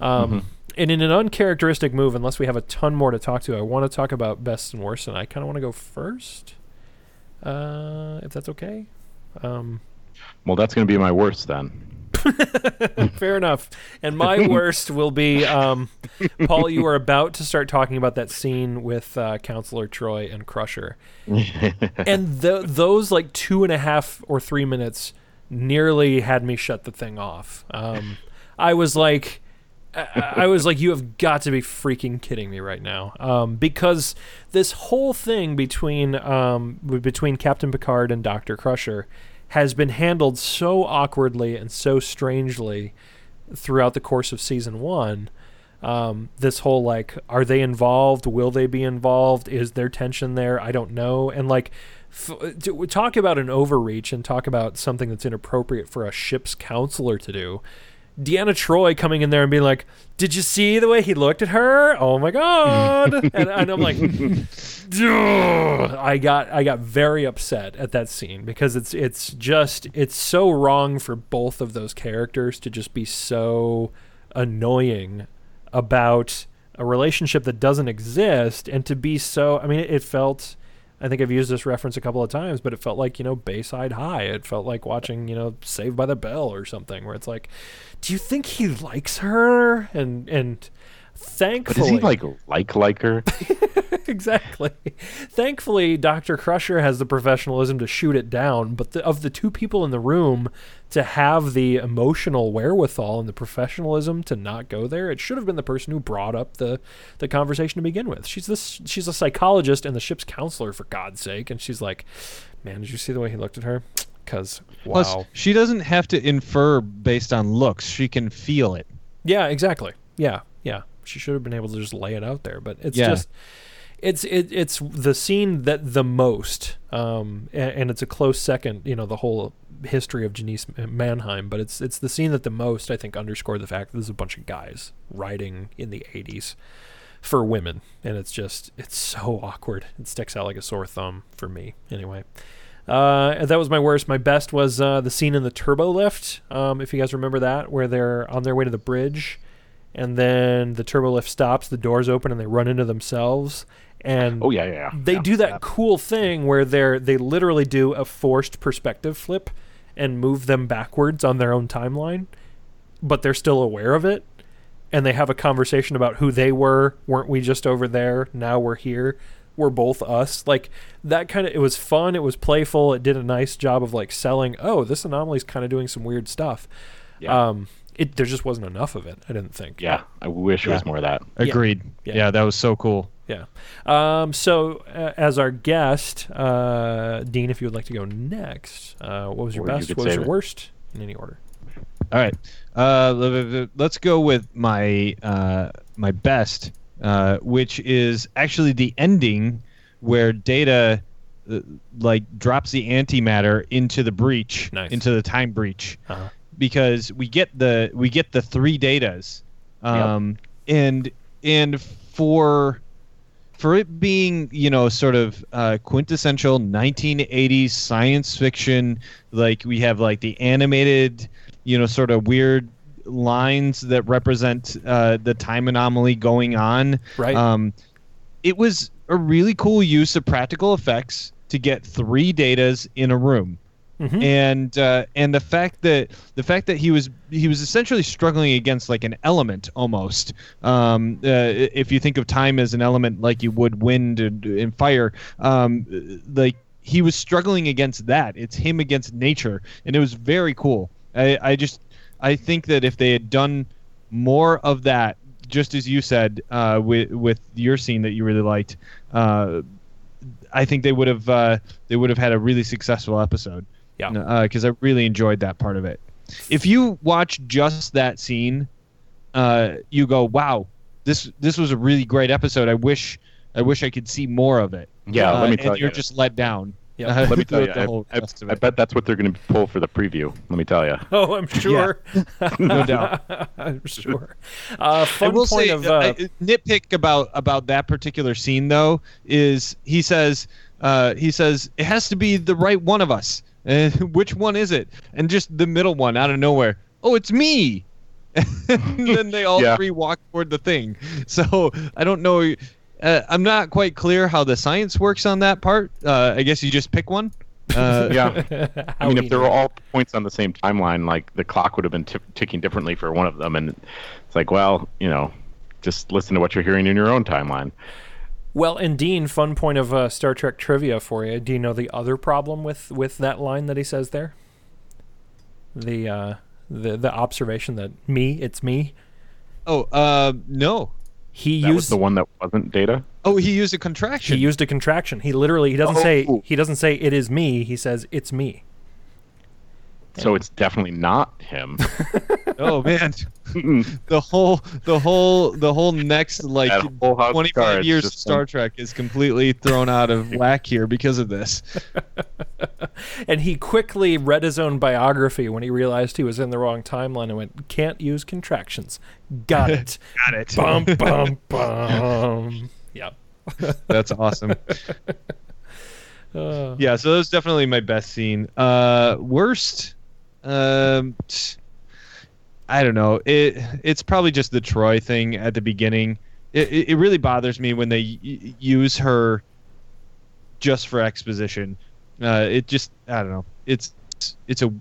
Um, And in an uncharacteristic move, unless we have a ton more to talk to, I want to talk about best and worst, and I kind of want to go first, uh, if that's okay. Um, Well, that's going to be my worst then. fair enough. And my worst will be, um, Paul, you are about to start talking about that scene with uh, Counselor Troi and Crusher. and th- those like two and a half or three minutes nearly had me shut the thing off. Um, I was like, I, I was like, you have got to be freaking kidding me right now, um, because this whole thing between um, between Captain Picard and Doctor Crusher has been handled so awkwardly and so strangely throughout the course of season one. Um, this whole like, are they involved? Will they be involved? Is there tension there? I don't know. And like, f- to talk about an overreach and talk about something that's inappropriate for a ship's counselor to do. Deanna Troi coming in there and being like, "Did you see the way he looked at her? Oh my god!" and, and I'm like. I got I got very upset at that scene because it's it's just it's so wrong for both of those characters to just be so annoying about a relationship that doesn't exist and to be so I mean it, it felt I think I've used this reference a couple of times, but it felt like, you know, Bayside High. It felt like watching, you know, Saved by the Bell or something where it's like, do you think he likes her? And and But thankfully is he like like like her? exactly. Thankfully, Dr. Crusher has the professionalism to shoot it down, but the, of the two people in the room to have the emotional wherewithal and the professionalism to not go there, it should have been the person who brought up the the conversation to begin with. She's this she's a psychologist and the ship's counselor for God's sake, and she's like, "Man, did you see the way he looked at her?" Cuz wow. Plus, she doesn't have to infer based on looks. She can feel it. Yeah, exactly. Yeah, yeah. She should have been able to just lay it out there, but it's Yeah. just it's it, it's the scene that the most, um, and, and it's a close second. You know, the whole history of Janice Manheim, but it's it's the scene that the most I think underscored the fact that there's a bunch of guys writing in the '80s for women, and it's just it's so awkward. It sticks out like a sore thumb for me, anyway. Uh, that was my worst. My best was uh, the scene in the turbo lift. Um, if you guys remember that, where they're on their way to the bridge, and then the turbo lift stops, the doors open, and they run into themselves. And Oh yeah, yeah. yeah. they Yeah, do that yeah. cool thing where they're they literally do a forced perspective flip and move them backwards on their own timeline, but they're still aware of it. And they have a conversation about who they were. Weren't we just over there? Now we're here. We're both us. Like that kind of. It was fun. It was playful. It did a nice job of like selling. Oh, this anomaly's kind of doing some weird stuff. Yeah. Um, it there just wasn't enough of it. I didn't think. yeah. I wish there was more of that. Agreed. Yeah. Yeah, that was so cool. Yeah. Um, so, uh, as our guest, uh, Dean, if you would like to go next, uh, what was your Or best? could What was your it. worst? In any order. All right. Uh, let's go with my uh, my best, uh, which is actually the ending where Data uh, like drops the antimatter into the breach, Nice. into the time breach, Uh-huh. Because we get the we get the three Datas, um, and and for for it being you know sort of uh, quintessential 1980s science fiction like we have like the animated you know sort of weird lines that represent uh, the time anomaly going on Right. um, it was a really cool use of practical effects to get three Datas in a room Mhm. and uh, and the fact that the fact that he was he was essentially struggling against like an element almost. Um, uh, if you think of time as an element like you would wind and, and fire, um, like he was struggling against that. It's him against nature, and it was very cool. I, I just I think that if they had done more of that, just as you said uh, with with your scene that you really liked. Uh, I think they would have uh, they would have had a really successful episode. Yeah. because I really enjoyed that part of it. If you watch just that scene, uh, you go, "Wow, this this was a really great episode. I wish I wish I could see more of it." Yeah, uh, let me and tell you're just let down. Yep. uh, let me tell you, I, I- I bet that's what they're going to pull for the preview. Let me tell you. Oh, I'm sure. no doubt. I'm sure. Uh, fun I will point say, of uh, uh, I- nitpick about about that particular scene though is he says uh, he says it has to be the right one of us. And which one is it? And just the middle one out of nowhere. Oh, it's me. and then they all Yeah. three walk toward the thing. So I don't know. Uh, I'm not quite clear how the science works on that part. Uh, I guess you just pick one. Uh, Yeah. I mean, if there knew. were all points on the same timeline, like the clock would have been t- ticking differently for one of them, and it's like, well, you know, just listen to what you're hearing in your own timeline. Well, and Dean, fun point of uh, Star Trek trivia for you. Do you know the other problem with with that line that he says there? The uh, the the observation that me, it's me. Oh, uh, no. He That was used the one that wasn't Data. Oh, he used a contraction. he used a contraction. He literally he doesn't say Oh. he doesn't say it is me. He says it's me. So it's definitely not him. oh man. the whole the whole the whole next like whole 25 years of Star went- Trek is completely thrown out of whack here because of this. And he quickly read his own biography when he realized he was in the wrong timeline and went, "Can't use contractions." Got it. Got it. bum bum bum. Yep. That's awesome. Uh, Yeah, so that was definitely my best scene. Uh worst um t- I don't know. It it's probably just the Troi thing at the beginning. It it, really bothers me when they y- use her just for exposition. Uh it just I don't know. It's it's a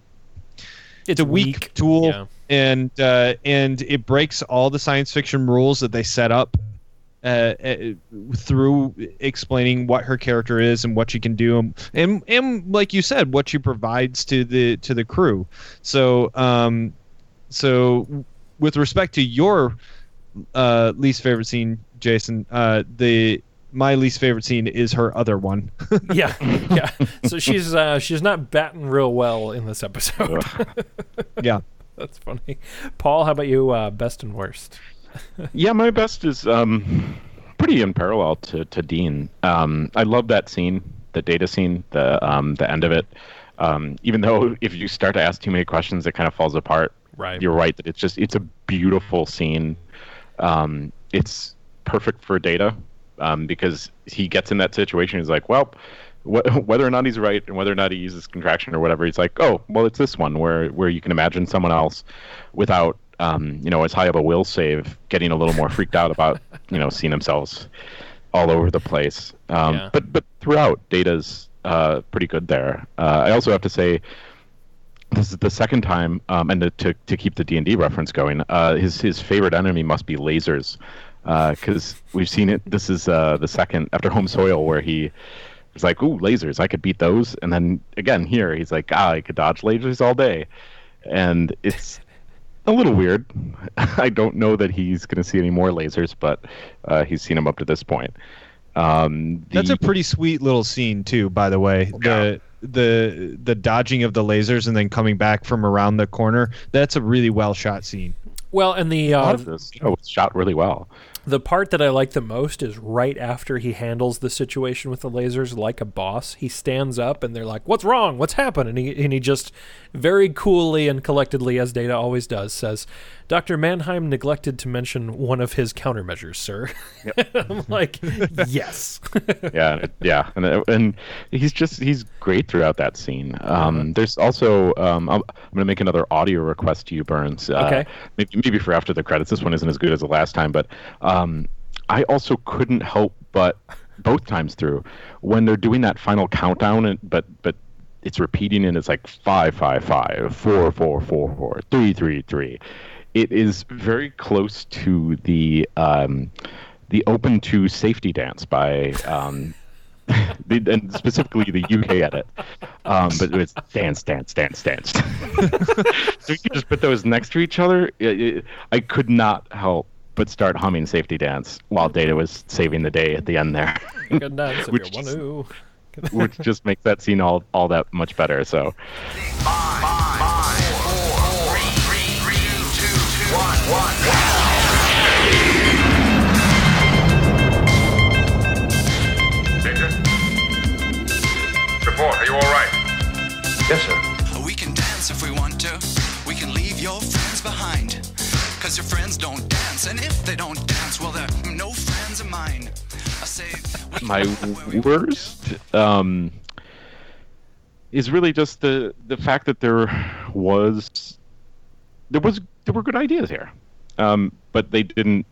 it's a weak, tool Yeah. and uh, and it breaks all the science fiction rules that they set up uh, uh, through explaining what her character is and what she can do and, and and like you said what she provides to the to the crew so um so with respect to your uh least favorite scene jason uh the my least favorite scene is her other one yeah, yeah. So she's uh, she's not batting real well in this episode. yeah That's funny. Paul, how about you? Uh, best and worst. yeah, my best is um, pretty in parallel to, to Dean. Um, I love that scene, the Data scene, the um, the end of it. Um, even though if you start to ask too many questions, it kind of falls apart. Right. You're right that it's just it's a beautiful scene. Um, it's perfect for Data um, because he gets in that situation. He's like, well, wh- whether or not he's right and whether or not he uses contraction or whatever, he's like, oh, well, it's this one where where you can imagine someone else without, um, you know, as high of a will save, getting a little more freaked out about, you know, seeing themselves all over the place. Um, Yeah. But but throughout, Data's uh, pretty good there. Uh, I also have to say this is the second time, um, and to, to to keep the D and D reference going, uh, his his favorite enemy must be lasers, because we've seen it. This is uh, the second after Home Soil where he was like, "Ooh, lasers! I could beat those." And then again here, he's like, "Ah, I could dodge lasers all day," and it's a little weird. I don't know that he's going to see any more lasers, but uh, he's seen them up to this point. Um, That's a pretty sweet little scene too, by the way. The the the dodging of the lasers and then coming back from around the corner. That's a really well shot scene. Well, and the a lot uh, of this show was shot really well. the part that I like the most is right after he handles the situation with the lasers like a boss. He stands up and they're like, "What's wrong? What's happened?" And he and he just very coolly and collectedly, as Data always does, says, "Dr. Manheim neglected to mention one of his countermeasures, sir." I'm like, "Yes." yeah, yeah, and uh, and he's just he's great throughout that scene. Um, There's also um, I'm, I'm going to make another audio request to you, Burns. Uh, Okay. Maybe, maybe for after the credits. This one isn't as good as the last time, but um, I also couldn't help but both times through when they're doing that final countdown, and but but it's repeating and it's like five five five four four four four three three three. It is very close to the um, the Open to Safety Dance by um, the, and specifically the UK edit. Um, but it's dance, dance, dance, dance. so you could just put those next to each other. It- it- I could not help but start humming Safety Dance while Data was saving the day at the end there, Good night, Which you which just makes that scene all, all that much better. So Victor, my go where we want to. worst um, is really just the the fact that there was there was there were good ideas here, um, but they didn't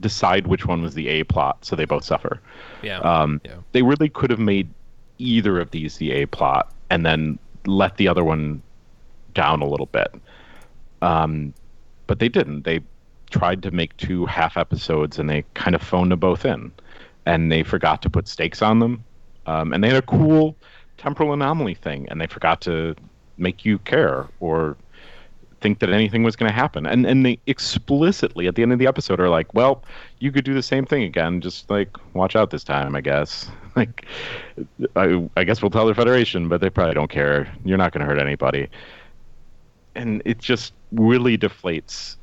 decide which one was the A plot, so they both suffer. Yeah. Um, yeah. They really could have made either of these the A plot and then let the other one down a little bit. Um, but they didn't. They tried to make two half episodes and they kind of phoned them both in. And they forgot to put stakes on them. Um, and they had a cool temporal anomaly thing and they forgot to make you care or think that anything was going to happen. And and they explicitly at the end of the episode are like, "Well, you could do the same thing again. Just like watch out this time, I guess." Like, I, I guess we'll tell the Federation, but they probably don't care. You're not going to hurt anybody. And it just really deflates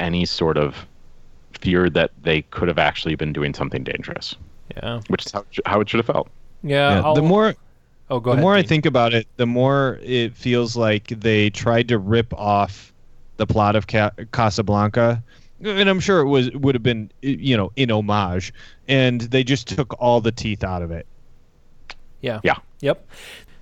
any sort of fear that they could have actually been doing something dangerous, Yeah. which is how, how it should have felt. Yeah. Yeah, the more Oh, go the ahead. more I think about it, the more it feels like they tried to rip off the plot of Ca- Casablanca, and I'm sure it was would have been you know in homage, and they just took all the teeth out of it. Yeah. Yeah. Yep.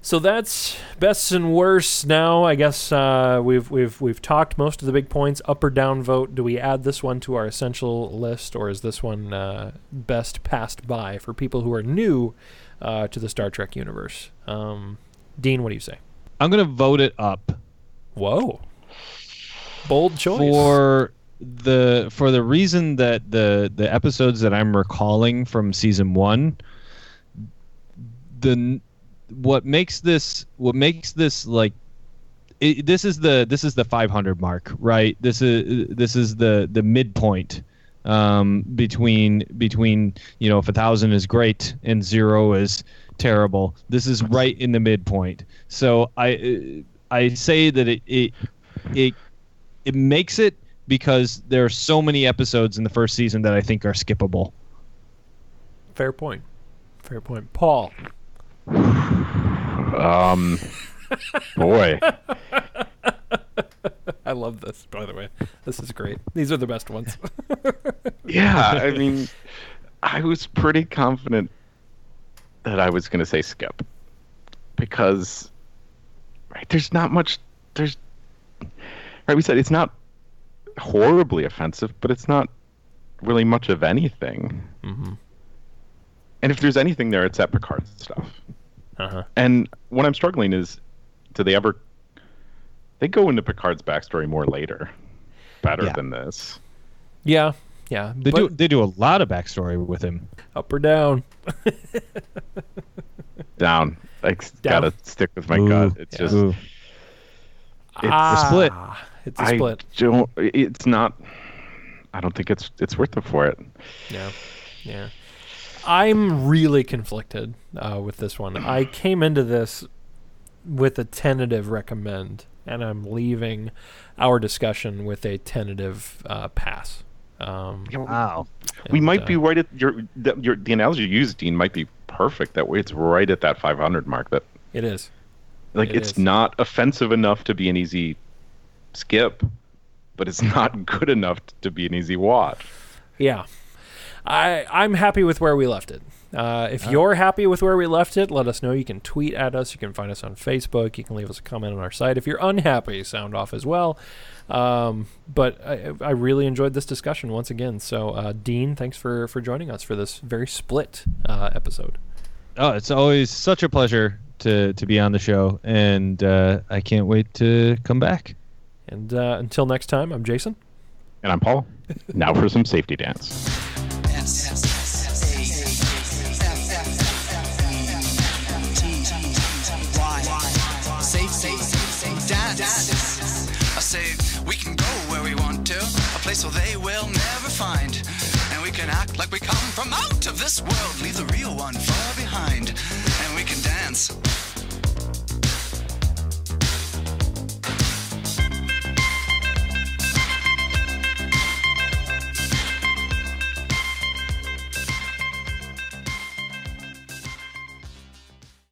So that's best and worst. Now, I guess uh, we've we've we've talked most of the big points. Up or down vote. Do we add this one to our essential list, or is this one uh, best passed by for people who are new uh, to the Star Trek universe? Um, Dean, what do you say? I'm gonna vote it up Whoa, bold choice. for the for the reason that the the episodes that I'm recalling from season one, the what makes this what makes this like it, this is the this is the 500 mark right this is this is the the midpoint um, between between you know if a thousand is great and zero is terrible this is right in the midpoint so i i say that it it it, it makes it because there are so many episodes in the first season that i think are skippable Fair point. Fair point. Paul. Um, boy. I love this. By the way, this is great. These are the best ones. Yeah, I mean, I was pretty confident that I was going to say skip because, right, there's not much. There's, right, we said it's not horribly offensive, but it's not really much of anything. mm-hmm. And if there's anything there, it's that Picard stuff. Uh huh. And what I'm struggling is, do they ever? They go into Picard's backstory more later, better Yeah. than this. Yeah. Yeah. they but do they do a lot of backstory with him up or down. Down. I Down. gotta stick with my Ooh. gut. It's Yeah. just. Ooh. It's ah, split. It's a split. I don't. It's not. I don't think it's it's worth it for it. Yeah. Yeah. I'm really conflicted uh, with this one. I came into this with a tentative recommend, and I'm leaving our discussion with a tentative uh, pass. Um, wow we and, might uh, be right at your the, your the analogy you used, Dean, might be perfect. That way, it's right at that 500 mark. That It is. like It it's is. not offensive enough to be an easy skip, but it's not good enough to be an easy watch. Yeah. I I'm happy with where we left it. Uh, if you're happy with where we left it, let us know. You can tweet at us. You can find us on Facebook. You can leave us a comment on our site. If you're unhappy, sound off as well. Um, but I, I really enjoyed this discussion once again. So, uh, Dean, thanks for, for joining us for this very split uh, episode. oh it's always such a pleasure to to be on the show and uh, i can't wait to come back And uh, until next time, I'm Jason. And I'm Paul. now for some safety dance. Place where they will never find. And we can act like we come from out of this world, leave the real one far behind. And we can dance